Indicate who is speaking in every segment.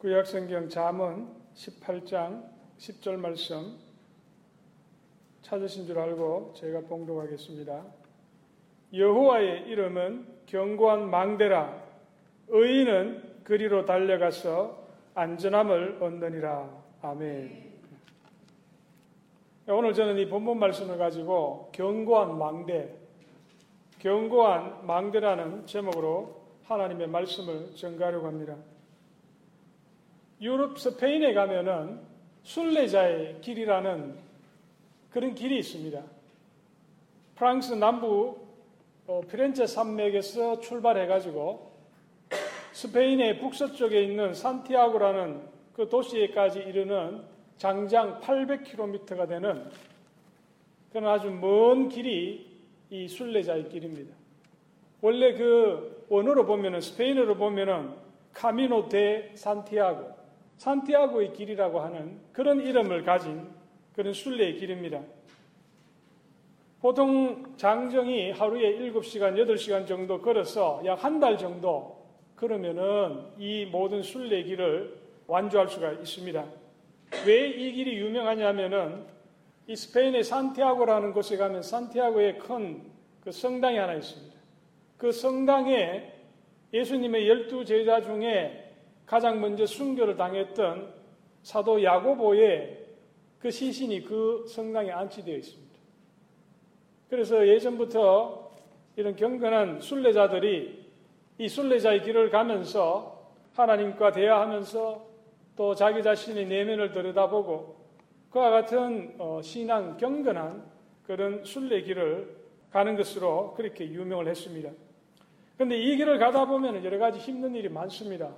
Speaker 1: 구약성경 잠언 18장 10절 말씀 찾으신 줄 알고 제가 봉독하겠습니다. 여호와의 이름은 견고한 망대라 의인은 그리로 달려가서 안전함을 얻느니라. 아멘. 오늘 저는 이 본문 말씀을 가지고 견고한 망대, 견고한 망대라는 제목으로 하나님의 말씀을 전가하려고 합니다. 유럽 스페인에 가면은 순례자의 길이라는 그런 길이 있습니다. 프랑스 남부 어, 피렌체 산맥에서 출발해가지고 스페인의 북서쪽에 있는 산티아고라는 그 도시에까지 이르는 장장 800km가 되는 그런 아주 먼 길이 이 순례자의 길입니다. 원래 그 원어로 보면은 스페인어로 보면은 카미노 데 산티아고 산티아고의 길이라고 하는 그런 이름을 가진 그런 순례의 길입니다. 보통 장정이 하루에 7시간, 8시간 정도 걸어서 약 한 달 정도 그러면은 이 모든 순례 길을 완주할 수가 있습니다. 왜 이 길이 유명하냐면은 이 스페인의 산티아고라는 곳에 가면 산티아고에 큰 그 성당이 하나 있습니다. 그 성당에 예수님의 열두 제자 중에 가장 먼저 순교를 당했던 사도 야고보의 그 시신이 그 성당에 안치되어 있습니다. 그래서 예전부터 이런 경건한 순례자들이 이 순례자의 길을 가면서 하나님과 대화하면서 또 자기 자신의 내면을 들여다보고 그와 같은 어, 신앙 경건한 그런 순례 길을 가는 것으로 그렇게 유명을 했습니다. 그런데 이 길을 가다 보면 여러 가지 힘든 일이 많습니다.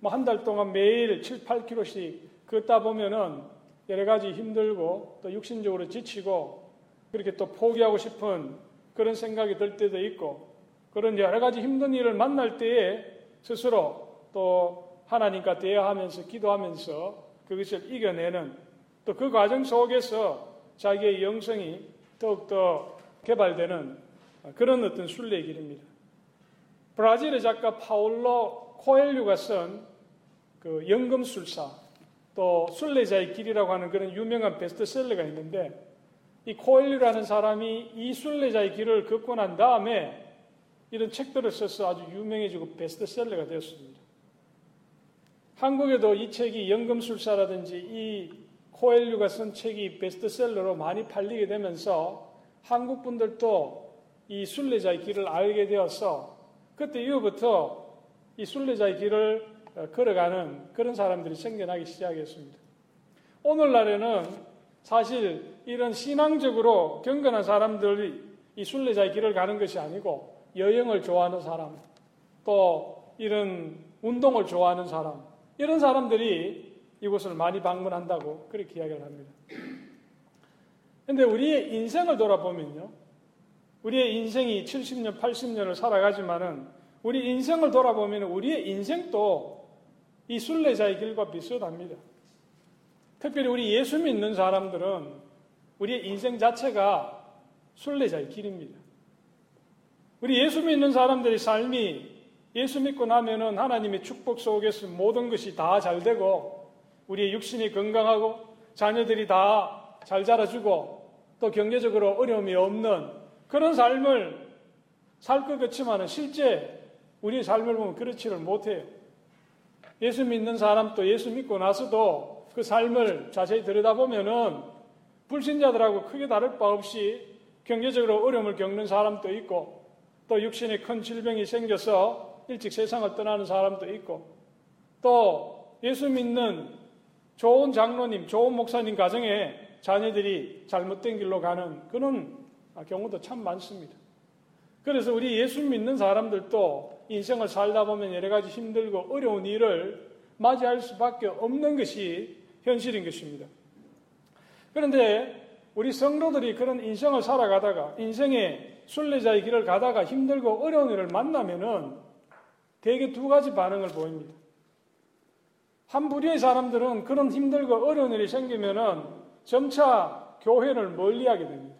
Speaker 1: 뭐 한 달 동안 매일 7, 8km씩 걷다 보면은 여러 가지 힘들고 또 육신적으로 지치고 그렇게 또 포기하고 싶은 그런 생각이 들 때도 있고 그런 여러 가지 힘든 일을 만날 때에 스스로 또 하나님과 대화하면서 기도하면서 그것을 이겨내는 또 그 과정 속에서 자기의 영성이 더욱더 개발되는 그런 어떤 순례의 길입니다. 브라질의 작가 파울로 코엘류가 쓴 그 연금술사 또 순례자의 길이라고 하는 그런 유명한 베스트셀러가 있는데 이 코엘류라는 사람이 이 순례자의 길을 걷고 난 다음에 이런 책들을 써서 아주 유명해지고 베스트셀러가 되었습니다. 한국에도 이 책이 연금술사라든지 이 코엘류가 쓴 책이 베스트셀러로 많이 팔리게 되면서 한국 분들도 이 순례자의 길을 알게 되어서 그때 이후부터 이 순례자의 길을 걸어가는 그런 사람들이 생겨나기 시작했습니다. 오늘날에는 사실 이런 신앙적으로 경건한 사람들이 이 순례자의 길을 가는 것이 아니고 여행을 좋아하는 사람, 또 이런 운동을 좋아하는 사람, 이런 사람들이 이곳을 많이 방문한다고 그렇게 이야기를 합니다. 근데 우리의 인생을 돌아보면요. 우리의 인생이 70년, 80년을 살아가지만은 우리 인생을 돌아보면 우리의 인생도 이 순례자의 길과 비슷합니다. 특별히 우리 예수 믿는 사람들은 우리의 인생 자체가 순례자의 길입니다. 우리 예수 믿는 사람들의 삶이 예수 믿고 나면은 하나님의 축복 속에서 모든 것이 다 잘 되고 우리의 육신이 건강하고 자녀들이 다 잘 자라주고 또 경제적으로 어려움이 없는 그런 삶을 살 것 같지만은 실제 우리의 삶을 보면 그렇지를 못해요. 예수 믿는 사람도 예수 믿고 나서도 그 삶을 자세히 들여다보면은 불신자들하고 크게 다를 바 없이 경제적으로 어려움을 겪는 사람도 있고 또 육신에 큰 질병이 생겨서 일찍 세상을 떠나는 사람도 있고 또 예수 믿는 좋은 장로님, 좋은 목사님 가정에 자녀들이 잘못된 길로 가는 그런 경우도 참 많습니다. 그래서 우리 예수 믿는 사람들도 인생을 살다 보면 여러 가지 힘들고 어려운 일을 맞이할 수밖에 없는 것이 현실인 것입니다. 그런데 우리 성도들이 그런 인생을 살아가다가 인생의 순례자의 길을 가다가 힘들고 어려운 일을 만나면은 대개 두 가지 반응을 보입니다. 한 부류의 사람들은 그런 힘들고 어려운 일이 생기면은 점차 교회를 멀리하게 됩니다.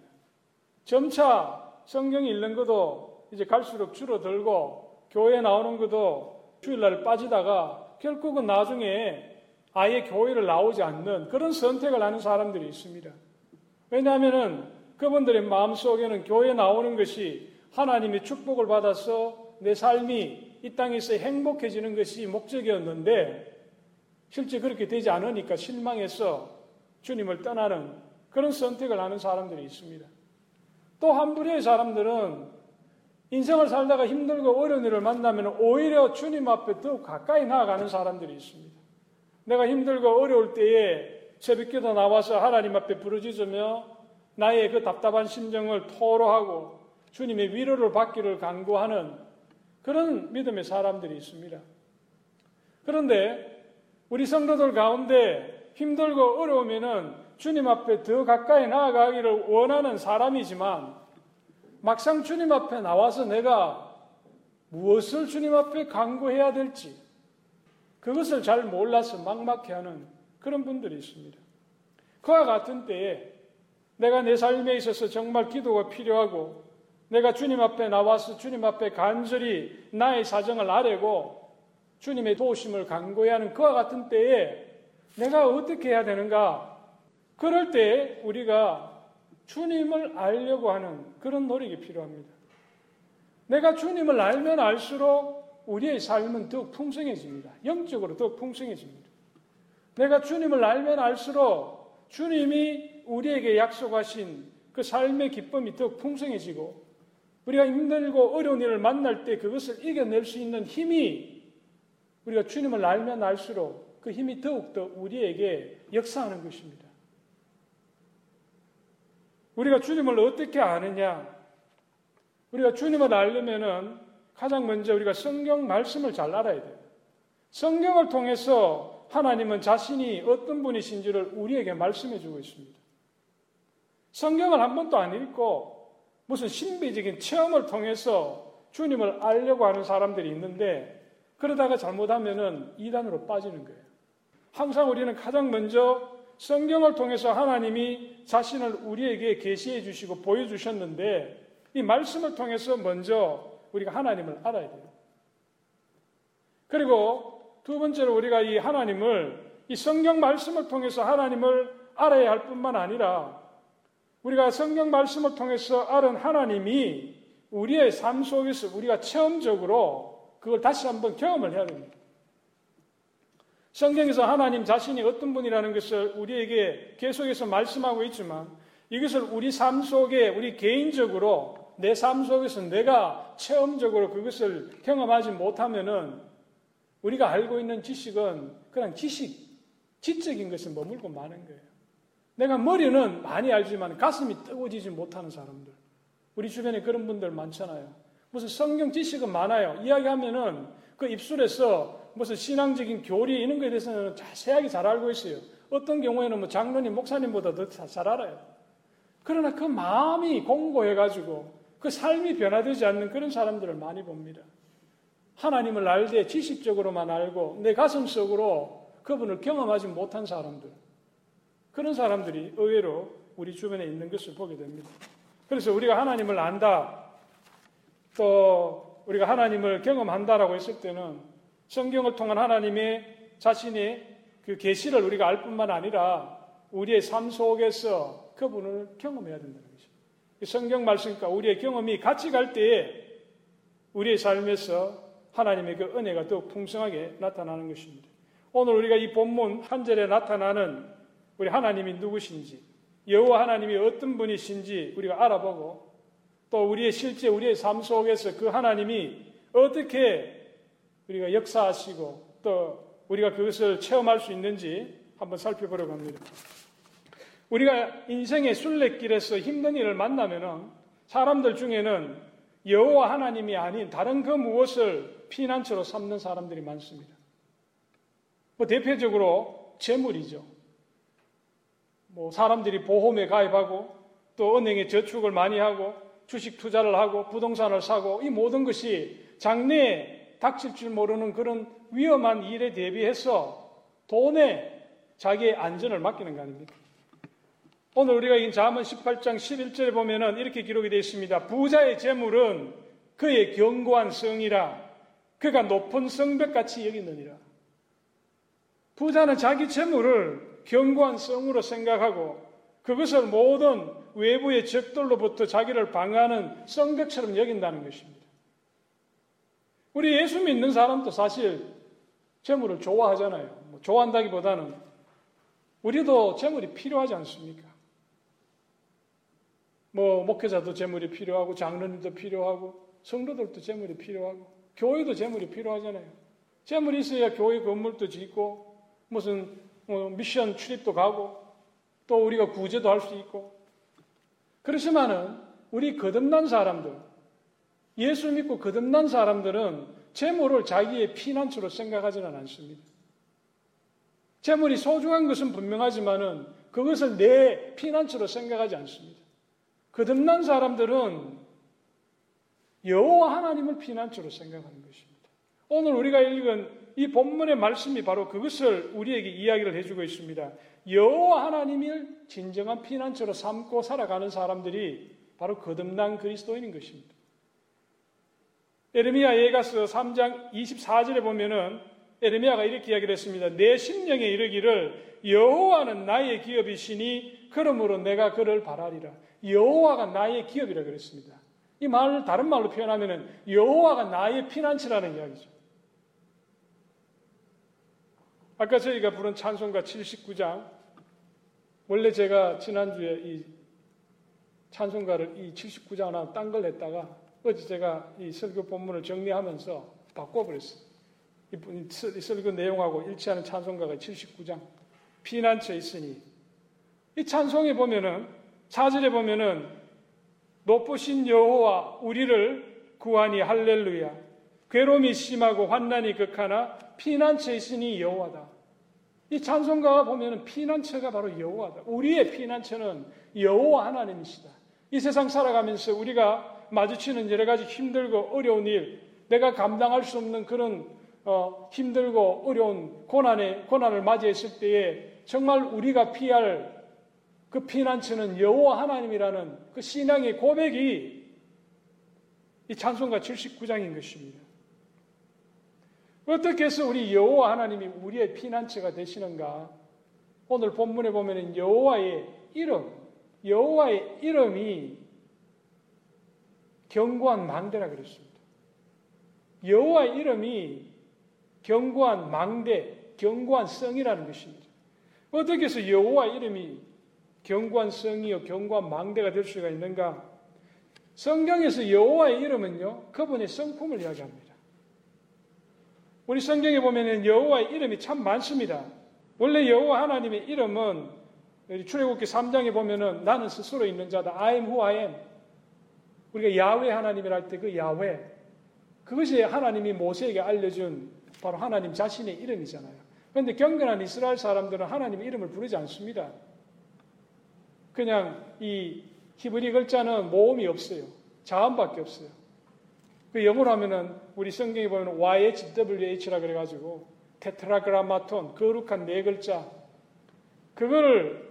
Speaker 1: 점차 성경 읽는 것도 이제 갈수록 줄어들고 교회 나오는 것도 주일날 빠지다가 결국은 나중에 아예 교회를 나오지 않는 그런 선택을 하는 사람들이 있습니다. 왜냐하면은 그분들의 마음속에는 교회 나오는 것이 하나님의 축복을 받아서 내 삶이 이 땅에서 행복해지는 것이 목적이었는데 실제 그렇게 되지 않으니까 실망해서 주님을 떠나는 그런 선택을 하는 사람들이 있습니다. 또 한 부류의 사람들은 인생을 살다가 힘들고 어려운 일을 만나면 오히려 주님 앞에 더욱 가까이 나아가는 사람들이 있습니다. 내가 힘들고 어려울 때에 새벽기도 나와서 하나님 앞에 부르짖으며 나의 그 답답한 심정을 토로하고 주님의 위로를 받기를 간구하는 그런 믿음의 사람들이 있습니다. 그런데 우리 성도들 가운데 힘들고 어려우면은 주님 앞에 더 가까이 나아가기를 원하는 사람이지만 막상 주님 앞에 나와서 내가 무엇을 주님 앞에 간구해야 될지 그것을 잘 몰라서 막막해하는 그런 분들이 있습니다. 그와 같은 때에 내가 내 삶에 있어서 정말 기도가 필요하고 내가 주님 앞에 나와서 주님 앞에 간절히 나의 사정을 아뢰고 주님의 도우심을 간구해야 하는 그와 같은 때에 내가 어떻게 해야 되는가? 그럴 때 우리가 주님을 알려고 하는 그런 노력이 필요합니다. 내가 주님을 알면 알수록 우리의 삶은 더욱 풍성해집니다. 영적으로 더욱 풍성해집니다. 내가 주님을 알면 알수록 주님이 우리에게 약속하신 그 삶의 기쁨이 더욱 풍성해지고 우리가 힘들고 어려운 일을 만날 때 그것을 이겨낼 수 있는 힘이 우리가 주님을 알면 알수록 그 힘이 더욱더 우리에게 역사하는 것입니다. 우리가 주님을 어떻게 아느냐? 우리가 주님을 알려면은 가장 먼저 우리가 성경 말씀을 잘 알아야 돼요. 성경을 통해서 하나님은 자신이 어떤 분이신지를 우리에게 말씀해 주고 있습니다. 성경을 한 번도 안 읽고 무슨 신비적인 체험을 통해서 주님을 알려고 하는 사람들이 있는데 그러다가 잘못하면은 이단으로 빠지는 거예요. 항상 우리는 가장 먼저 성경을 통해서 하나님이 자신을 우리에게 계시해 주시고 보여주셨는데 이 말씀을 통해서 먼저 우리가 하나님을 알아야 돼요. 그리고 두 번째로 우리가 이 하나님을 이 성경 말씀을 통해서 하나님을 알아야 할 뿐만 아니라 우리가 성경 말씀을 통해서 알은 하나님이 우리의 삶 속에서 우리가 체험적으로 그걸 다시 한번 경험을 해야 됩니다. 성경에서 하나님 자신이 어떤 분이라는 것을 우리에게 계속해서 말씀하고 있지만 이것을 우리 삶 속에 우리 개인적으로 내 삶 속에서 내가 체험적으로 그것을 경험하지 못하면은 우리가 알고 있는 지식은 그냥 지식, 지적인 것에 머물고 마는 거예요. 내가 머리는 많이 알지만 가슴이 뜨거워지지 못하는 사람들. 우리 주변에 그런 분들 많잖아요. 무슨 성경 지식은 많아요. 이야기하면은 그 입술에서 무슨 신앙적인 교리 이런 거에 대해서는 자세하게 잘 알고 있어요. 어떤 경우에는 뭐 장로님, 목사님보다 더 잘 알아요. 그러나 그 마음이 공고해가지고 그 삶이 변화되지 않는 그런 사람들을 많이 봅니다. 하나님을 알되 지식적으로만 알고 내 가슴 속으로 그분을 경험하지 못한 사람들. 그런 사람들이 의외로 우리 주변에 있는 것을 보게 됩니다. 그래서 우리가 하나님을 안다, 또 우리가 하나님을 경험한다라고 했을 때는 성경을 통한 하나님의 자신의 그 계시를 우리가 알 뿐만 아니라 우리의 삶 속에서 그분을 경험해야 된다는 것입니다. 성경 말씀과 우리의 경험이 같이 갈 때에 우리의 삶에서 하나님의 그 은혜가 더욱 풍성하게 나타나는 것입니다. 오늘 우리가 이 본문 한 절에 나타나는 우리 하나님이 누구신지, 여호와 하나님이 어떤 분이신지 우리가 알아보고 또 우리의 실제 우리의 삶 속에서 그 하나님이 어떻게 우리가 역사하시고 또 우리가 그것을 체험할 수 있는지 한번 살펴보려고 합니다. 우리가 인생의 순례길에서 힘든 일을 만나면은 사람들 중에는 여호와 하나님이 아닌 다른 그 무엇을 피난처로 삼는 사람들이 많습니다. 뭐 대표적으로 재물이죠. 뭐 사람들이 보험에 가입하고 또 은행에 저축을 많이 하고 주식 투자를 하고 부동산을 사고 이 모든 것이 장래에 닥칠 줄 모르는 그런 위험한 일에 대비해서 돈에 자기의 안전을 맡기는 거 아닙니까? 오늘 우리가 이 잠언 18장 11절에 보면은 이렇게 기록이 되어 있습니다. 부자의 재물은 그의 견고한 성이라 그가 높은 성벽같이 여기느니라. 부자는 자기 재물을 견고한 성으로 생각하고 그것을 모든 외부의 적들로부터 자기를 방어하는 성벽처럼 여긴다는 것입니다. 우리 예수 믿는 사람도 사실 재물을 좋아하잖아요. 뭐 좋아한다기보다는 우리도 재물이 필요하지 않습니까? 뭐 목회자도 재물이 필요하고 장로님도 필요하고 성도들도 재물이 필요하고 교회도 재물이 필요하잖아요. 재물이 있어야 교회 건물도 짓고 무슨 뭐 미션 출입도 가고 또 우리가 구제도 할 수 있고 그렇지만은 우리 거듭난 사람들 예수 믿고 거듭난 사람들은 재물을 자기의 피난처로 생각하지는 않습니다. 재물이 소중한 것은 분명하지만은 그것을 내 피난처로 생각하지 않습니다. 거듭난 사람들은 여호와 하나님을 피난처로 생각하는 것입니다. 오늘 우리가 읽은 이 본문의 말씀이 바로 그것을 우리에게 이야기를 해주고 있습니다. 여호와 하나님을 진정한 피난처로 삼고 살아가는 사람들이 바로 거듭난 그리스도인인 것입니다. 에르미야 예가서 3장 24절에 보면은 에르미야가 이렇게 이야기를 했습니다. 내 심령에 이르기를 여호와는 나의 기업이시니 그러므로 내가 그를 바라리라. 여호와가 나의 기업이라 그랬습니다. 이 말을 다른 말로 표현하면은 여호와가 나의 피난처라는 이야기죠. 아까 저희가 부른 찬송가 79장 원래 제가 지난주에 이 찬송가를 이 79장 하나 딴걸 했다가 어제 제가 이 설교 본문을 정리하면서 바꿔버렸어요. 이 설교 내용하고 일치하는 찬송가가 79장 피난처 있으니 이 찬송에 보면은 4절에 보면은 높으신 여호와 우리를 구하니 할렐루야 괴로움이 심하고 환난이 극하나 피난처 있으니 여호와다. 이 찬송가가 보면 피난처가 바로 여호와다. 우리의 피난처는 여호와 하나님이시다. 이 세상 살아가면서 우리가 마주치는 여러 가지 힘들고 어려운 일, 내가 감당할 수 없는 그런 어, 힘들고 어려운 고난에 고난을 맞이했을 때에 정말 우리가 피할 그 피난처는 여호와 하나님이라는 그 신앙의 고백이 이 찬송가 79장인 것입니다. 어떻게 해서 우리 여호와 하나님이 우리의 피난처가 되시는가? 오늘 본문에 보면은 여호와의 이름, 여호와의 이름이 견고한 망대라 그랬습니다. 여호와의 이름이 견고한 망대, 견고한 성이라는 것입니다. 어떻게 해서 여호와의 이름이 견고한 성이요, 견고한 망대가 될 수가 있는가? 성경에서 여호와의 이름은요, 그분의 성품을 이야기합니다. 우리 성경에 보면은 여호와의 이름이 참 많습니다. 원래 여호와 하나님의 이름은 출애굽기 3장에 보면은 나는 스스로 있는 자다. I am who I am. 우리가 야훼 하나님이라 할 때 그 야훼 그것이 하나님이 모세에게 알려준 바로 하나님 자신의 이름이잖아요. 그런데 경건한 이스라엘 사람들은 하나님의 이름을 부르지 않습니다. 그냥 이 히브리 글자는 모음이 없어요. 자음밖에 없어요. 그 영어로 하면은 우리 성경에 보면 YHWH라 그래가지고 테트라그라마톤 거룩한 네 글자 그거를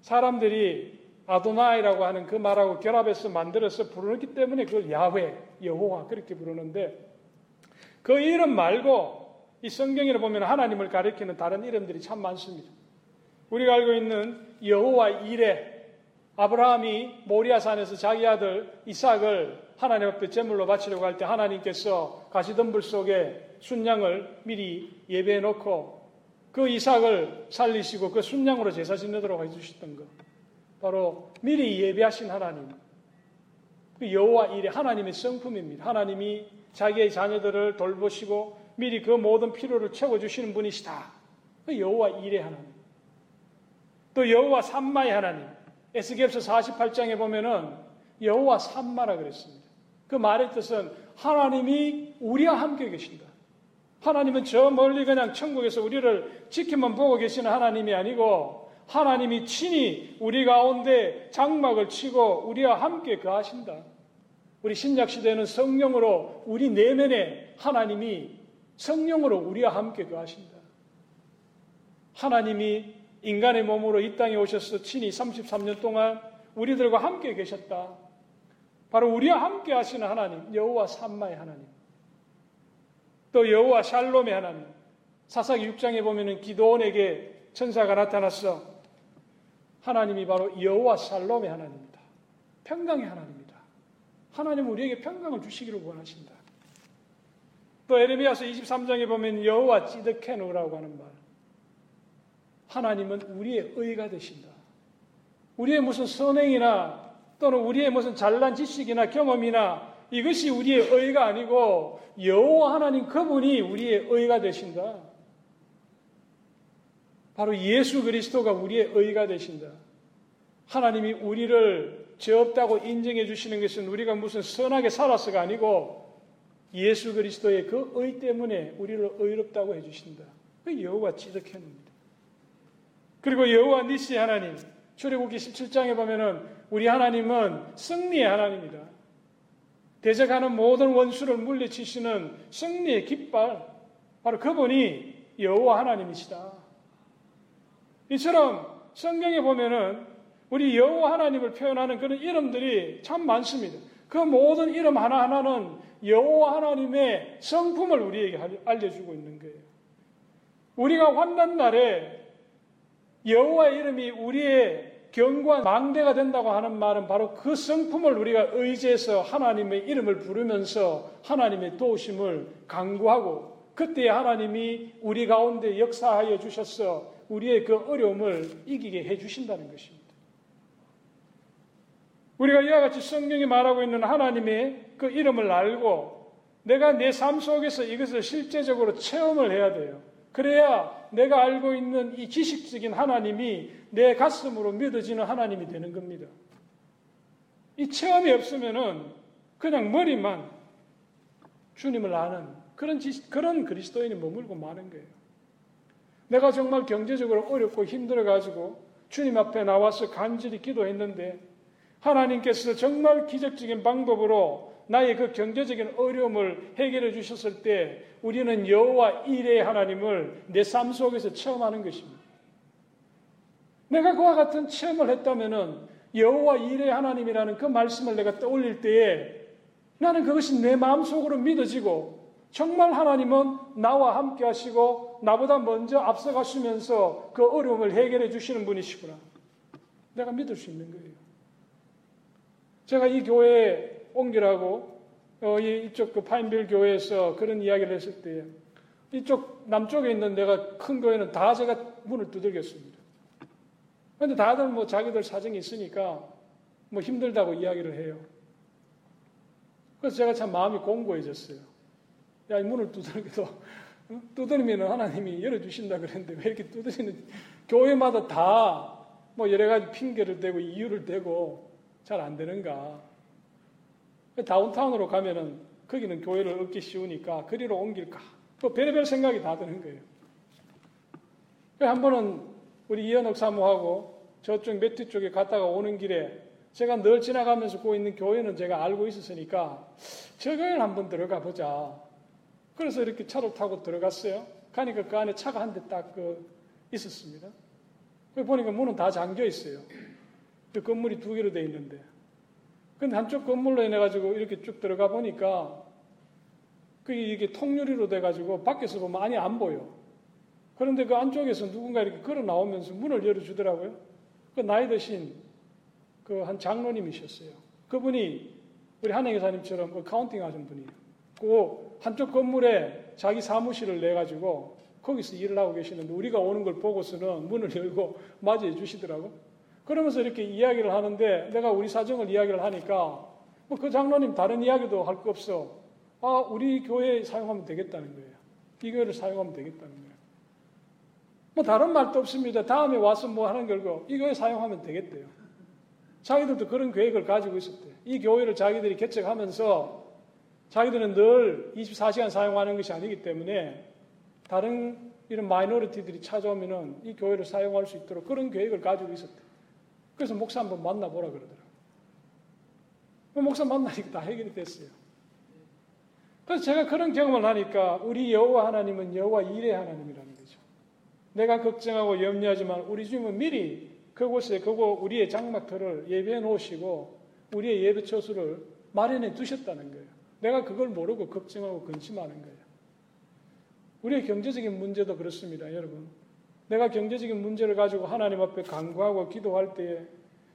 Speaker 1: 사람들이 아도나이라고 하는 그 말하고 결합해서 만들어서 부르기 때문에 그걸 야훼, 여호와 그렇게 부르는데 그 이름 말고 이 성경에 보면 하나님을 가리키는 다른 이름들이 참 많습니다. 우리가 알고 있는 여호와 이레 아브라함이 모리아산에서 자기 아들 이삭을 하나님 앞에 제물로 바치려고 할 때 하나님께서 가시덤불 속에 순양을 미리 예배해 놓고 그 이삭을 살리시고 그 순양으로 제사 지내도록 해주셨던 것. 바로 미리 예배하신 하나님. 그 여호와 일의 하나님의 성품입니다. 하나님이 자기의 자녀들을 돌보시고 미리 그 모든 필요를 채워 주시는 분이시다. 그 여호와 일의 하나님. 또 여호와 삼마의 하나님. 에스겔서 48장에 보면은 여호와 삼마라 그랬습니다. 그 말의 뜻은 하나님이 우리와 함께 계신다. 하나님은 저 멀리 그냥 천국에서 우리를 지켜만 보고 계시는 하나님이 아니고 하나님이 친히 우리 가운데 장막을 치고 우리와 함께 거하신다. 우리 신약 시대는 성령으로 우리 내면에 하나님이 성령으로 우리와 함께 거하신다. 하나님이 인간의 몸으로 이 땅에 오셔서 친히 33년 동안 우리들과 함께 계셨다. 바로 우리와 함께 하시는 하나님, 여호와 삼마의 하나님. 또 여호와 샬롬의 하나님. 사사기 6장에 보면은 기도원에게 천사가 나타났어. 하나님이 바로 여호와 살롬의 하나님입니다. 평강의 하나님입니다. 하나님은 우리에게 평강을 주시기를 원하신다. 또 에레미야서 23장에 보면 여호와 찌드케누라고 하는 말. 하나님은 우리의 의가 되신다. 우리의 무슨 선행이나 또는 우리의 무슨 잘난 지식이나 경험이나 이것이 우리의 의가 아니고 여호와 하나님 그분이 우리의 의가 되신다. 바로 예수 그리스도가 우리의 의가 되신다. 하나님이 우리를 죄 없다고 인정해 주시는 것은 우리가 무슨 선하게 살아서가 아니고 예수 그리스도의 그 의 때문에 우리를 의롭다고 해 주신다. 그 여호와 지득해놓습니다. 그리고 여호와 니시 하나님 출애굽기 17장에 보면은 우리 하나님은 승리의 하나님이다. 대적하는 모든 원수를 물리치시는 승리의 깃발 바로 그분이 여호와 하나님이시다. 이처럼 성경에 보면은 우리 여호와 하나님을 표현하는 그런 이름들이 참 많습니다. 그 모든 이름 하나하나는 여호와 하나님의 성품을 우리에게 알려주고 있는 거예요. 우리가 환난 날에 여호와의 이름이 우리의 견고한 망대가 된다고 하는 말은 바로 그 성품을 우리가 의지해서 하나님의 이름을 부르면서 하나님의 도우심을 강구하고 그때 하나님이 우리 가운데 역사하여 주셔서 우리의 그 어려움을 이기게 해 주신다는 것입니다. 우리가 이와 같이 성경이 말하고 있는 하나님의 그 이름을 알고 내가 내 삶 속에서 이것을 실제적으로 체험을 해야 돼요. 그래야 내가 알고 있는 이 지식적인 하나님이 내 가슴으로 믿어지는 하나님이 되는 겁니다. 이 체험이 없으면은 그냥 머리만 주님을 아는 그런 지 그런 그리스도인이 머물고 마는 거예요. 내가 정말 경제적으로 어렵고 힘들어가지고 주님 앞에 나와서 간절히 기도했는데 하나님께서 정말 기적적인 방법으로 나의 그 경제적인 어려움을 해결해 주셨을 때 우리는 여호와 일의 하나님을 내 삶 속에서 체험하는 것입니다. 내가 그와 같은 체험을 했다면은 여호와 일의 하나님이라는 그 말씀을 내가 떠올릴 때에 나는 그것이 내 마음속으로 믿어지고 정말 하나님은 나와 함께 하시고 나보다 먼저 앞서가시면서 그 어려움을 해결해 주시는 분이시구나. 내가 믿을 수 있는 거예요. 제가 이 교회에 옮기라고 어, 이쪽 그 파인빌 교회에서 그런 이야기를 했을 때 이쪽 남쪽에 있는 내가 큰 교회는 다 제가 문을 두들겼습니다. 그런데 다들 뭐 자기들 사정이 있으니까 뭐 힘들다고 이야기를 해요. 그래서 제가 참 마음이 공고해졌어요. 야, 이 문을 어? 두드리면 하나님이 열어주신다 그랬는데 왜 이렇게 두드리는 교회마다 다 뭐 여러 가지 핑계를 대고 이유를 대고 잘 안 되는가. 다운타운으로 가면은 거기는 교회를 얻기 쉬우니까 그리로 옮길까. 또 별의별 생각이 다 드는 거예요. 한 번은 우리 이현옥 사모하고 저쪽 매트 쪽에 갔다가 오는 길에 제가 늘 지나가면서 고 있는 교회는 제가 알고 있었으니까 저 교회를 한번 들어가 보자. 그래서 이렇게 차를 타고 들어갔어요. 가니까 그 안에 차가 한 대 딱 그 있었습니다. 그 보니까 문은 다 잠겨 있어요. 그 건물이 두 개로 돼 있는데. 근데 한쪽 건물로 인해가지고 이렇게 쭉 들어가 보니까 그게 이게 통유리로 돼가지고 밖에서 보면 많이 안 보여. 그런데 그 안쪽에서 누군가 이렇게 걸어 나오면서 문을 열어주더라고요. 그 나이 드신 그 한 장로님이셨어요. 그분이 우리 한행 교사님처럼 그 accounting 하신 분이에요. 그 한쪽 건물에 자기 사무실을 내가지고 거기서 일을 하고 계시는데 우리가 오는 걸 보고서는 문을 열고 맞이해 주시더라고. 그러면서 이렇게 이야기를 하는데 내가 우리 사정을 이야기를 하니까 뭐 그 장로님 다른 이야기도 할 거 없어. 아, 우리 교회 사용하면 되겠다는 거예요. 이 교회를 사용하면 되겠다는 거예요. 뭐 다른 말도 없습니다. 다음에 와서 뭐 하는 결과 이 교회 사용하면 되겠대요. 자기들도 그런 계획을 가지고 있었대요. 이 교회를 자기들이 개척하면서 자기들은 늘 24시간 사용하는 것이 아니기 때문에 다른 이런 마이너리티들이 찾아오면은 이 교회를 사용할 수 있도록 그런 계획을 가지고 있었대. 그래서 목사 한번 만나보라 그러더라고요. 그 목사 만나니까 다 해결이 됐어요. 그래서 제가 그런 경험을 하니까 우리 여호와 하나님은 여호와 일의 하나님이라는 거죠. 내가 걱정하고 염려하지만 우리 주님은 미리 그곳에 그곳 우리의 장막터를 예배해 놓으시고 우리의 예배 처수를 마련해 두셨다는 거예요. 내가 그걸 모르고 걱정하고 근심하는 거예요. 우리의 경제적인 문제도 그렇습니다, 여러분. 내가 경제적인 문제를 가지고 하나님 앞에 간구하고 기도할 때에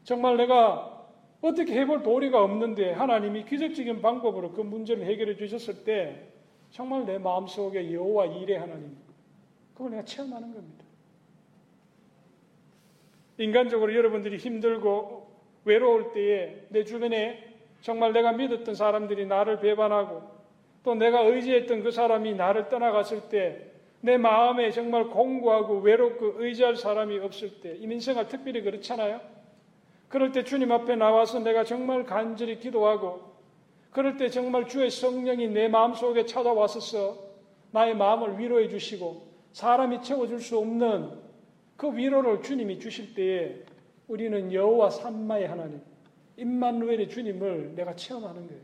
Speaker 1: 정말 내가 어떻게 해볼 도리가 없는데 하나님이 기적적인 방법으로 그 문제를 해결해 주셨을 때 정말 내 마음속에 여호와 일의 하나님 그걸 내가 체험하는 겁니다. 인간적으로 여러분들이 힘들고 외로울 때에 내 주변에 정말 내가 믿었던 사람들이 나를 배반하고 또 내가 의지했던 그 사람이 나를 떠나갔을 때 내 마음에 정말 공고하고 외롭고 의지할 사람이 없을 때 이 민생활 특별히 그렇잖아요. 그럴 때 주님 앞에 나와서 내가 정말 간절히 기도하고 그럴 때 정말 주의 성령이 내 마음속에 찾아와서 나의 마음을 위로해 주시고 사람이 채워줄 수 없는 그 위로를 주님이 주실 때에 우리는 여호와 삼마의 하나님 임만누엘의 주님을 내가 체험하는 거예요.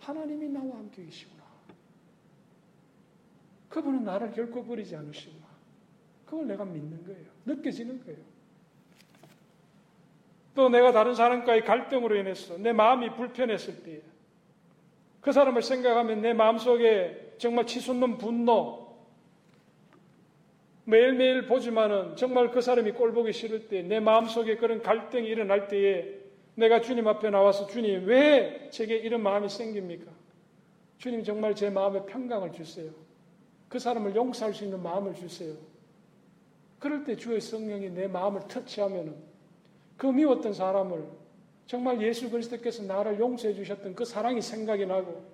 Speaker 1: 하나님이 나와 함께 계시구나. 그분은 나를 결코 버리지 않으시구나. 그걸 내가 믿는 거예요. 느껴지는 거예요. 또 내가 다른 사람과의 갈등으로 인해서 내 마음이 불편했을 때, 그 사람을 생각하면 내 마음속에 정말 치솟는 분노, 매일매일 보지만은 정말 그 사람이 꼴보기 싫을 때, 내 마음속에 그런 갈등이 일어날 때에 내가 주님 앞에 나와서 주님, 왜 제게 이런 마음이 생깁니까? 주님 정말 제 마음에 평강을 주세요. 그 사람을 용서할 수 있는 마음을 주세요. 그럴 때 주의 성령이 내 마음을 터치하면은 그 미웠던 사람을 정말 예수 그리스도께서 나를 용서해 주셨던 그 사랑이 생각이 나고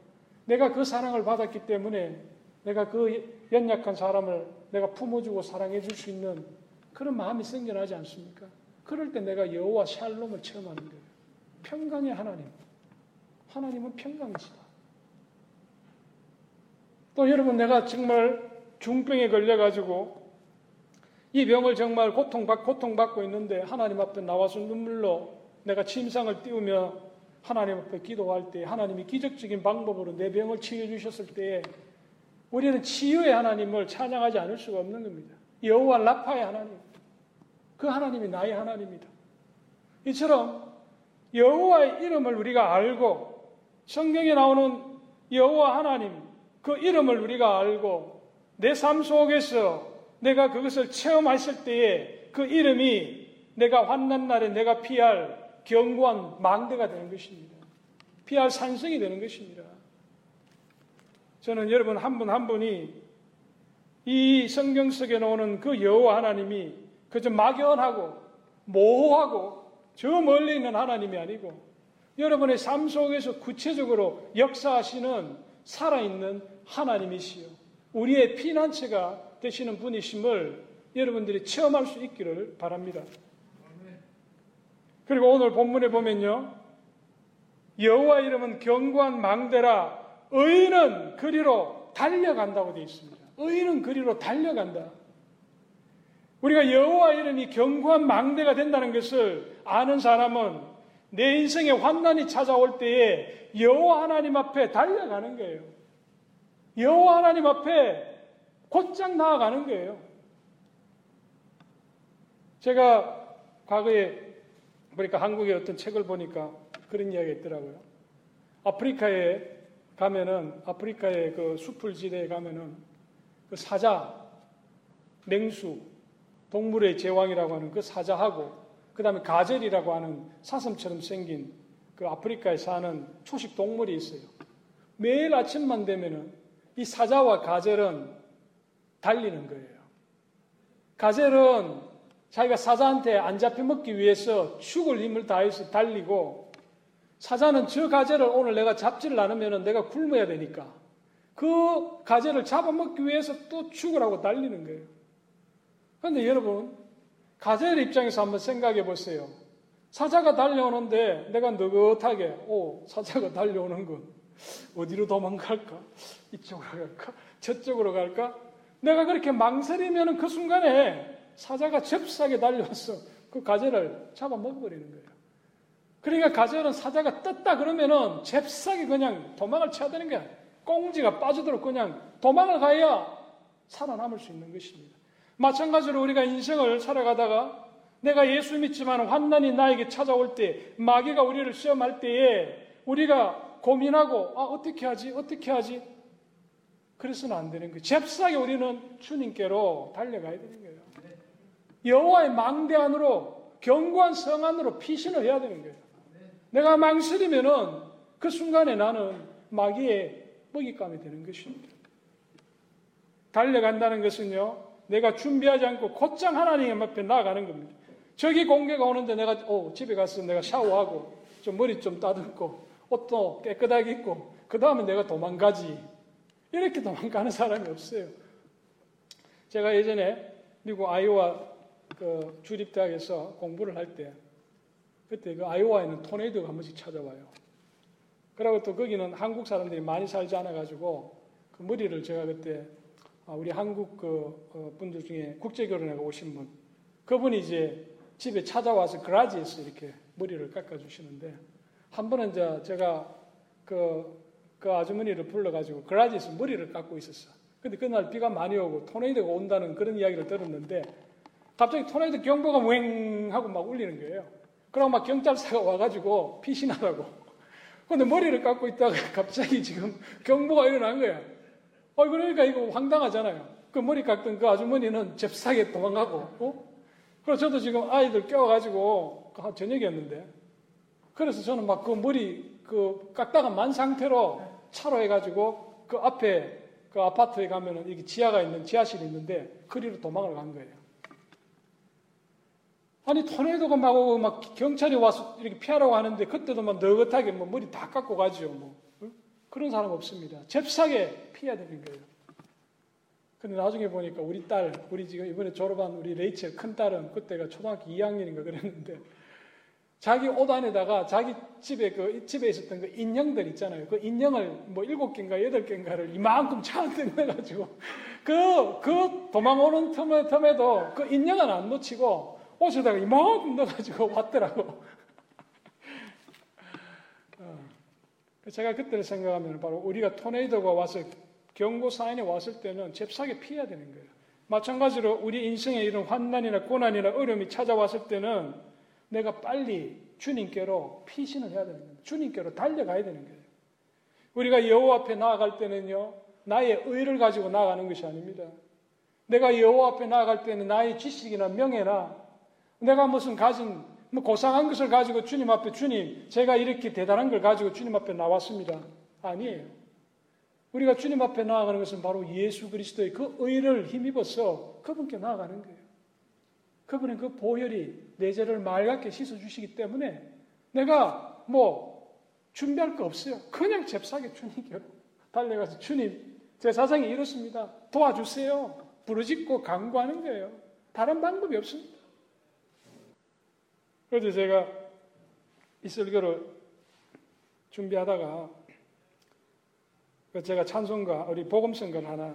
Speaker 1: 내가 그 사랑을 받았기 때문에 내가 그 연약한 사람을 내가 품어주고 사랑해 줄 수 있는 그런 마음이 생겨나지 않습니까? 그럴 때 내가 여호와 샬롬을 체험하는 거예요. 평강의 하나님. 하나님은 평강이시다. 또 여러분 내가 정말 중병에 걸려가지고 이 병을 정말 고통받, 고통받고 있는데 하나님 앞에 나와서 눈물로 내가 침상을 띄우며 하나님 앞에 기도할 때 하나님이 기적적인 방법으로 내 병을 치유해 주셨을 때 우리는 치유의 하나님을 찬양하지 않을 수가 없는 겁니다. 여호와 라파의 하나님. 그 하나님이 나의 하나님이다. 이처럼 여호와의 이름을 우리가 알고 성경에 나오는 여호와 하나님 그 이름을 우리가 알고 내 삶 속에서 내가 그것을 체험했을 때에 그 이름이 내가 환난 날에 내가 피할 견고한 망대가 되는 것입니다. 피할 산성이 되는 것입니다. 저는 여러분 한 분한 한 분이 이 성경 속에 나오는 그 여호와 하나님이 그저 막연하고 모호하고 저 멀리 있는 하나님이 아니고 여러분의 삶 속에서 구체적으로 역사하시는 살아있는 하나님이시요. 우리의 피난처가 되시는 분이심을 여러분들이 체험할 수 있기를 바랍니다. 그리고 오늘 본문에 보면요. 여호와 이름은 견고한 망대라 의인은 그리로 달려간다고 되어 있습니다. 의인은 그리로 달려간다. 우리가 여호와 이름이 견고한 망대가 된다는 것을 아는 사람은 내 인생에 환난이 찾아올 때에 여호와 하나님 앞에 달려가는 거예요. 여호와 하나님 앞에 곧장 나아가는 거예요. 제가 과거에 보니까 한국의 어떤 책을 보니까 그런 이야기가 있더라고요. 아프리카에 가면은 아프리카의 그 수풀지대에 가면은 그 사자, 맹수, 동물의 제왕이라고 하는 그 사자하고 그 다음에 가젤이라고 하는 사슴처럼 생긴 그 아프리카에 사는 초식 동물이 있어요. 매일 아침만 되면은 이 사자와 가젤은 달리는 거예요. 가젤은 자기가 사자한테 안 잡혀 먹기 위해서 죽을 힘을 다해서 달리고 사자는 저 가젤을 오늘 내가 잡지를 않으면 내가 굶어야 되니까 그 가젤을 잡아먹기 위해서 또 죽으라고 달리는 거예요. 그런데 여러분, 가젤 입장에서 한번 생각해 보세요. 사자가 달려오는데 내가 느긋하게, 오, 사자가 달려오는 건 어디로 도망갈까? 이쪽으로 갈까? 저쪽으로 갈까? 내가 그렇게 망설이면 그 순간에 사자가 접사하게 달려와서 그 가젤을 잡아 먹어버리는 거예요. 그러니까 가젤은 사자가 떴다 그러면은 잽싸게 그냥 도망을 쳐야 되는 거야. 꽁지가 빠지도록 그냥 도망을 가야 살아남을 수 있는 것입니다. 마찬가지로 우리가 인생을 살아가다가 내가 예수 믿지만 환난이 나에게 찾아올 때 마귀가 우리를 시험할 때에 우리가 고민하고 아 어떻게 하지 어떻게 하지 그래서는 안 되는 거예요. 잽싸게 우리는 주님께로 달려가야 되는 거예요. 여호와의 망대 안으로 견고한 성 안으로 피신을 해야 되는 거예요. 내가 망설이면은 그 순간에 나는 마귀의 먹잇감이 되는 것입니다. 달려간다는 것은요, 내가 준비하지 않고 곧장 하나님 앞에 나아가는 겁니다. 저기 공개가 오는데 내가 어, 집에 가서 내가 샤워하고 좀 머리 좀 따듬고 옷도 깨끗하게 입고 그 다음에 내가 도망가지. 이렇게 도망가는 사람이 없어요. 제가 예전에 미국 아이오와 그 주립대학에서 공부를 할 때 그때 그 아이오와에 있는 토네이도가 한 번씩 찾아와요. 그리고 또 거기는 한국 사람들이 많이 살지 않아가지고 그 머리를 제가 그때 아, 우리 한국 그 어, 분들 중에 국제 결혼에 오신 분 그분이 이제 집에 찾아와서 그라지에서 이렇게 머리를 깎아주시는데 한 번은 이제 제가 그, 그 아주머니를 불러가지고 그라지에서 머리를 깎고 있었어. 근데 그날 비가 많이 오고 토네이도가 온다는 그런 이야기를 들었는데 갑자기 토네이도 경보가 웽 하고 막 울리는 거예요. 그러고 막 경찰차가 와가지고 피신하라고. 근데 머리를 깎고 있다가 갑자기 지금 경보가 일어난 거야. 어, 그러니까 이거 황당하잖아요. 그 머리 깎던 그 아주머니는 잽싸게 도망가고, 어? 그래서 저도 지금 아이들 깨워가지고 그 저녁이었는데 그래서 저는 막 그 머리 그 깎다가 만 상태로 차로 해가지고 그 앞에 그 아파트에 가면은 이게 지하가 있는 지하실이 있는데 그리로 도망을 간 거예요. 아니 토네이도가 막 오고 막 경찰이 와서 이렇게 피하라고 하는데 그때도 막 너긋하게 뭐 머리 다 깎고 가죠. 뭐 그런 사람 없습니다. 잽싸게 피해야 되는 거예요. 근데 나중에 보니까 우리 딸, 우리 지금 이번에 졸업한 우리 레이첼 큰 딸은 그때가 초등학교 2학년인가 그랬는데 자기 옷 안에다가 자기 집에 그 집에 있었던 그 인형들 있잖아요. 그 인형을 뭐 일곱 개인가 여덟 개인가를 이만큼 차 안에 넣어가지고 그, 그 도망오는 틈에, 틈에도 그 인형은 안 놓치고 옷에다가 이만큼 넣어가지고 왔더라고. 어. 제가 그때를 생각하면 바로 우리가 토네이도가 와서 경고 사인이 왔을 때는 잽싸게 피해야 되는 거예요. 마찬가지로 우리 인생에 이런 환난이나 고난이나 어려움이 찾아왔을 때는 내가 빨리 주님께로 피신을 해야 되는 거예요. 주님께로 달려가야 되는 거예요. 우리가 여호와 앞에 나아갈 때는요. 나의 의를 가지고 나아가는 것이 아닙니다. 내가 여호와 앞에 나아갈 때는 나의 지식이나 명예나 내가 무슨 가진 뭐 고상한 것을 가지고 주님 앞에 주님 제가 이렇게 대단한 걸 가지고 주님 앞에 나왔습니다. 아니에요. 우리가 주님 앞에 나아가는 것은 바로 예수 그리스도의 그 의를 힘입어서 그분께 나아가는 거예요. 그분의 그 보혈이 내 죄를 맑게 씻어주시기 때문에 내가 뭐 준비할 거 없어요. 그냥 잽싸게 주님께로 달려가서 주님, 제 사상이 이렇습니다. 도와주세요. 부르짖고 강구하는 거예요. 다른 방법이 없습니다. 그래서 제가 이 설교를 준비하다가 제가 찬송가, 우리 복음성가를 하나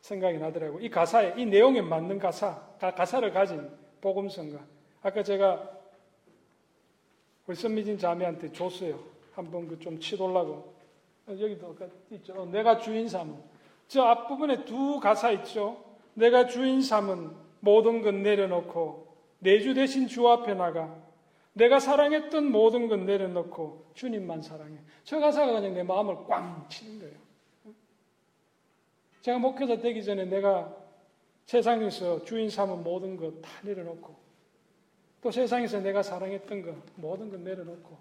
Speaker 1: 생각이 나더라고요. 이 가사에, 이 내용에 맞는 가사, 가사를 가진 복음성가. 아까 제가 우리 선미진 자매한테 줬어요. 한번 그 좀 치돌라고. 여기도 있죠. 내가 주인 삼은. 저 앞부분에 두 가사 있죠. 내가 주인 삼은 모든 것 내려놓고 내 주 대신 주 앞에 나가 내가 사랑했던 모든 것 내려놓고 주님만 사랑해. 저 가사가 그냥 내 마음을 꽝 치는 거예요. 제가 목회자 되기 전에 내가 세상에서 주인 삼은 모든 것 다 내려놓고 또 세상에서 내가 사랑했던 것 모든 것 내려놓고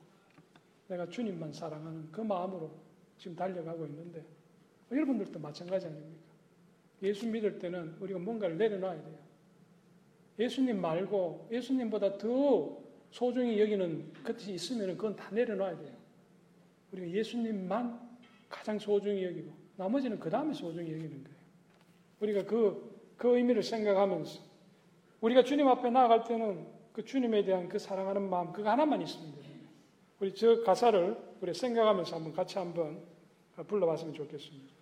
Speaker 1: 내가 주님만 사랑하는 그 마음으로 지금 달려가고 있는데 여러분들도 마찬가지 아닙니까? 예수 믿을 때는 우리가 뭔가를 내려놔야 돼요. 예수님 말고 예수님보다 더 소중히 여기는 것이 있으면 그건 다 내려놔야 돼요. 우리가 예수님만 가장 소중히 여기고 나머지는 그 다음에 소중히 여기는 거예요. 우리가 그, 그 의미를 생각하면서 우리가 주님 앞에 나아갈 때는 그 주님에 대한 그 사랑하는 마음 그거 하나만 돼요. 우리 저 가사를 우리 생각하면서 한번 같이 한번 불러봤으면 좋겠습니다.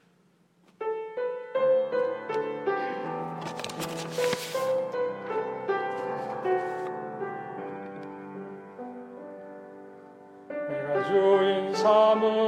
Speaker 1: 삶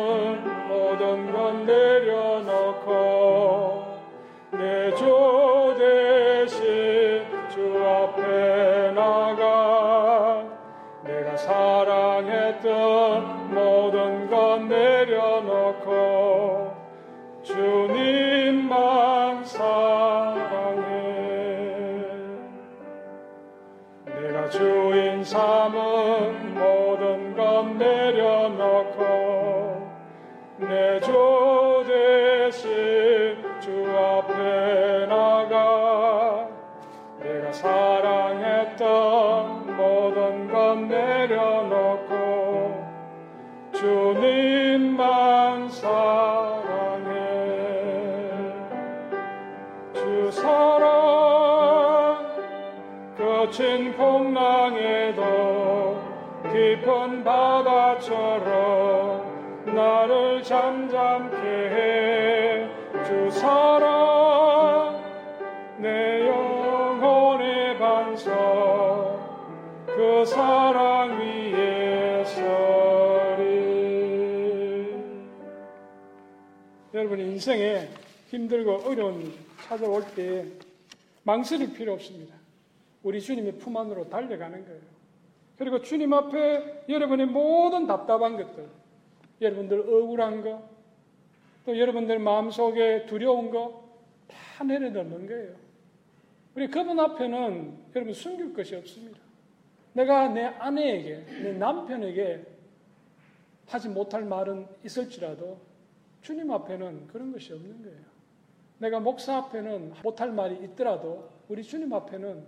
Speaker 1: 주 대신 주 앞에 나가 내가 사랑했던 모든 것 내려놓고 주님만 사랑해. 주 사랑 거친 풍랑에도 깊은 바다처럼 나를 잠잠 인생에 힘들고 어려운 일 찾아올 때 망설일 필요 없습니다. 우리 주님의 품 안으로 달려가는 거예요. 그리고 주님 앞에 여러분의 모든 답답한 것들, 여러분들 억울한 거, 또 여러분들 마음속에 두려운 거 다 내려놓는 거예요. 우리 그분 앞에는 여러분 숨길 것이 없습니다. 내가 내 아내에게, 내 남편에게 하지 못할 말은 있을지라도 주님 앞에는 그런 것이 없는 거예요. 내가 목사 앞에는 못할 말이 있더라도 우리 주님 앞에는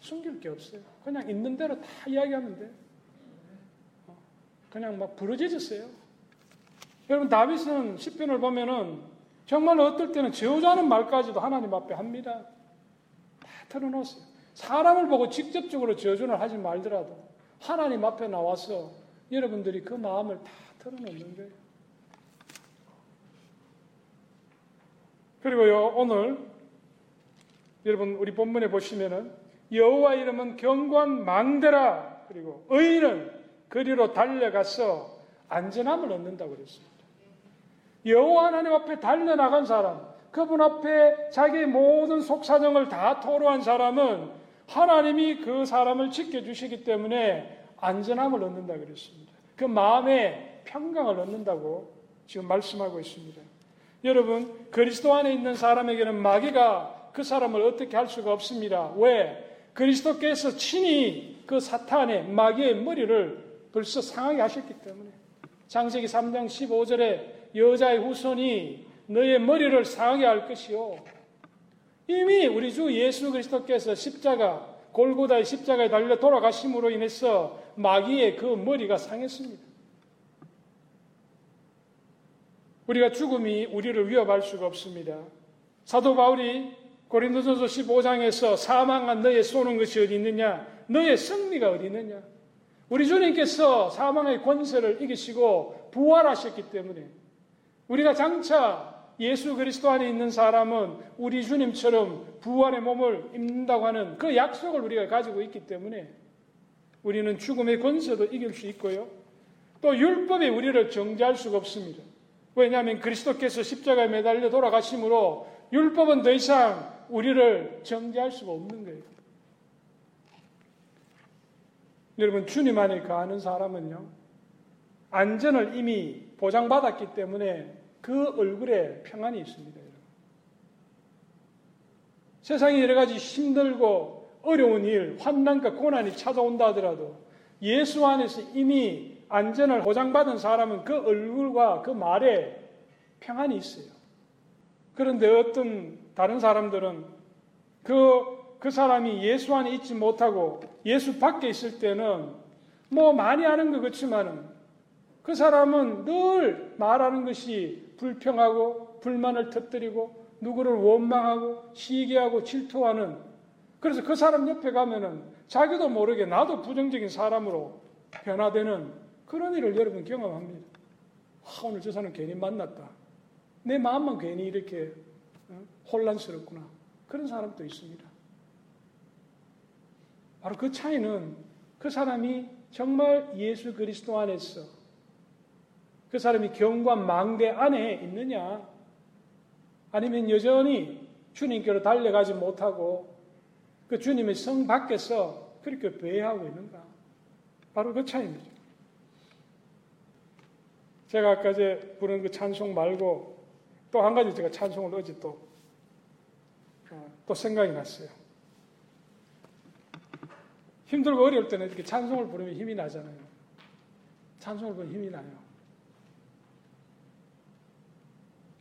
Speaker 1: 숨길 게 없어요. 그냥 있는 대로 다 이야기하면 돼요. 어, 그냥 막 부러지졌어요. 여러분 다윗은 시편을 보면은 정말 어떨 때는 제호자는 말까지도 하나님 앞에 합니다. 다 털어놓았어요. 사람을 보고 직접적으로 저주를 하지 말더라도 하나님 앞에 나와서 여러분들이 그 마음을 다 털어놓는 거예요. 그리고요 오늘 여러분 우리 본문에 보시면은 여호와 이름은 경관 망대라 그리고 의인은 그리로 달려가서 안전함을 얻는다고 그랬습니다. 여호와 하나님 앞에 달려나간 사람, 그분 앞에 자기의 모든 속사정을 다 토로한 사람은 하나님이 그 사람을 지켜주시기 때문에 안전함을 얻는다 그랬습니다. 그 마음에 평강을 얻는다고 지금 말씀하고 있습니다. 여러분, 그리스도 안에 있는 사람에게는 마귀가 그 사람을 어떻게 할 수가 없습니다. 왜? 그리스도께서 친히 그 사탄의 마귀의 머리를 벌써 상하게 하셨기 때문에. 장세기 3장 15절에 여자의 후손이 너의 머리를 상하게 할 것이요. 이미 우리 주 예수 그리스도께서 십자가, 골고다의 십자가에 달려 돌아가심으로 인해서 마귀의 그 머리가 상했습니다. 우리가 죽음이 우리를 위협할 수가 없습니다. 사도 바울이 고린도전서 15장에서 사망한 너의 쏘는 것이 어디 있느냐? 너의 승리가 어디 있느냐? 우리 주님께서 사망의 권세를 이기시고 부활하셨기 때문에 우리가 장차 예수 그리스도 안에 있는 사람은 우리 주님처럼 부활의 몸을 입는다고 하는 그 약속을 우리가 가지고 있기 때문에 우리는 죽음의 권세도 이길 수 있고요. 또 율법이 우리를 정죄할 수가 없습니다. 왜냐하면 그리스도께서 십자가에 매달려 돌아가심으로 율법은 더 이상 우리를 정죄할 수가 없는 거예요. 여러분, 주님 안에 거하는 사람은요, 안전을 이미 보장받았기 때문에 그 얼굴에 평안이 있습니다. 세상에 여러 가지 힘들고 어려운 일, 환난과 고난이 찾아온다 하더라도 예수 안에서 이미 안전을 보장받은 사람은 그 얼굴과 그 말에 평안이 있어요. 그런데 어떤 다른 사람들은 그, 그 사람이 예수 안에 있지 못하고 예수 밖에 있을 때는 뭐 많이 하는 것 같지만은 그 사람은 늘 말하는 것이 불평하고 불만을 터뜨리고 누구를 원망하고 시기하고 질투하는 그래서 그 사람 옆에 가면은 자기도 모르게 나도 부정적인 사람으로 변화되는 그런 일을 여러분 경험합니다. 아, 오늘 저 사람 괜히 만났다. 내 마음만 괜히 이렇게 어? 혼란스럽구나. 그런 사람도 있습니다. 바로 그 차이는 그 사람이 정말 예수 그리스도 안에서 그 사람이 경관 망대 안에 있느냐 아니면 여전히 주님께로 달려가지 못하고 그 주님의 성 밖에서 그렇게 배회하고 있는가 바로 그 차이입니다. 제가 아까 제 부른 그 찬송 말고 또 한 가지 제가 찬송을 어제 또, 어, 또 생각이 났어요. 힘들고 어려울 때는 이렇게 찬송을 부르면 힘이 나잖아요. 찬송을 부르면 힘이 나요.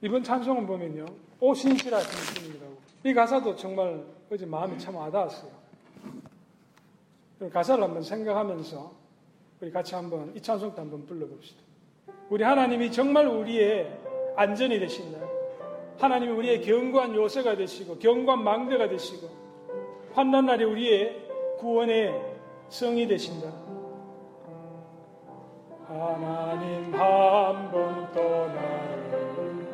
Speaker 1: 이번 찬송을 보면요. 오 신실하신 분이라고. 이 가사도 정말 어제 마음이 참 와닿았어요. 가사를 한번 생각하면서 우리 같이 한번 이 찬송도 한번 불러봅시다. 우리 하나님이 정말 우리의 안전이 되신다. 하나님이 우리의 견고한 요새가 되시고 견고한 망대가 되시고 환난 날에 우리의 구원의 성이 되신다. 하나님 한 번 떠나를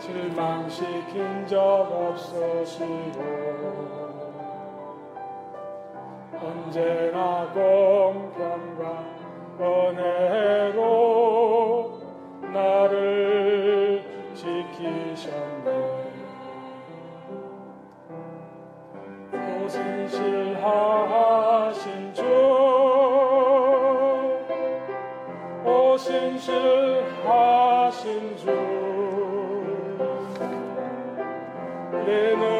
Speaker 1: 실망시킨 적 없으시고 언제나 공평과 은혜로 나를 지키셨네. 오신실하신 주 오신실하신 주내 너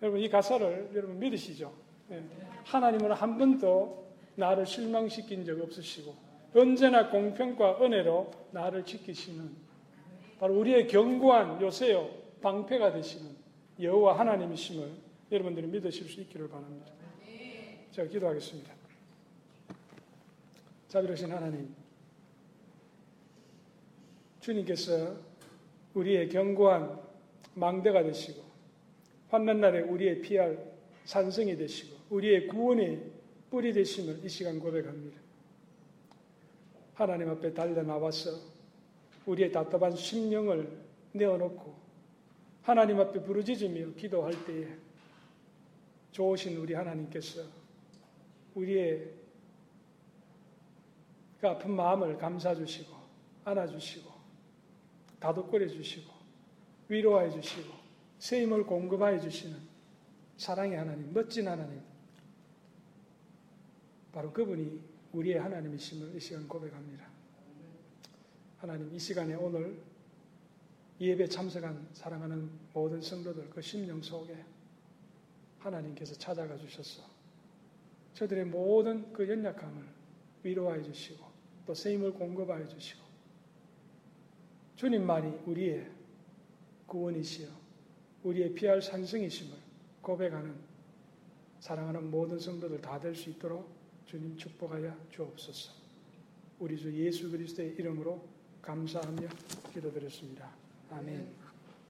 Speaker 1: 여러분 이 가사를 여러분 믿으시죠? 네. 하나님은 한 번도 나를 실망시킨 적 없으시고 언제나 공평과 은혜로 나를 지키시는 바로 우리의 견고한 요새요 방패가 되시는 여호와 하나님이심을 여러분들이 믿으실 수 있기를 바랍니다. 제가 기도하겠습니다. 자비로신 하나님, 주님께서 우리의 견고한 망대가 되시고 환난 날에 우리의 피할 산성이 되시고 우리의 구원의 뿌리 되심을 이 시간 고백합니다. 하나님 앞에 달려 나와서 우리의 답답한 심령을 내어놓고 하나님 앞에 부르짖으며 기도할 때에 좋으신 우리 하나님께서 우리의 그 아픈 마음을 감싸 주시고 안아 주시고 다독거려 주시고 위로해 주시고 새 힘을 공급하여 주시는 사랑의 하나님, 멋진 하나님. 바로 그분이 우리의 하나님이심을 이 시간 고백합니다. 하나님, 이 시간에 오늘 예배 참석한 사랑하는 모든 성도들 그 심령 속에 하나님께서 찾아가 주셔서 저들의 모든 그 연약함을 위로하여 주시고 또 세임을 공급하여 주시고 주님만이 우리의 구원이시여 우리의 피할 산성이심을 고백하는 사랑하는 모든 성도들 다 될 수 있도록 주님 축복하여 주옵소서. 우리 주 예수 그리스도의 이름으로 감사하며 기도드렸습니다. 아멘.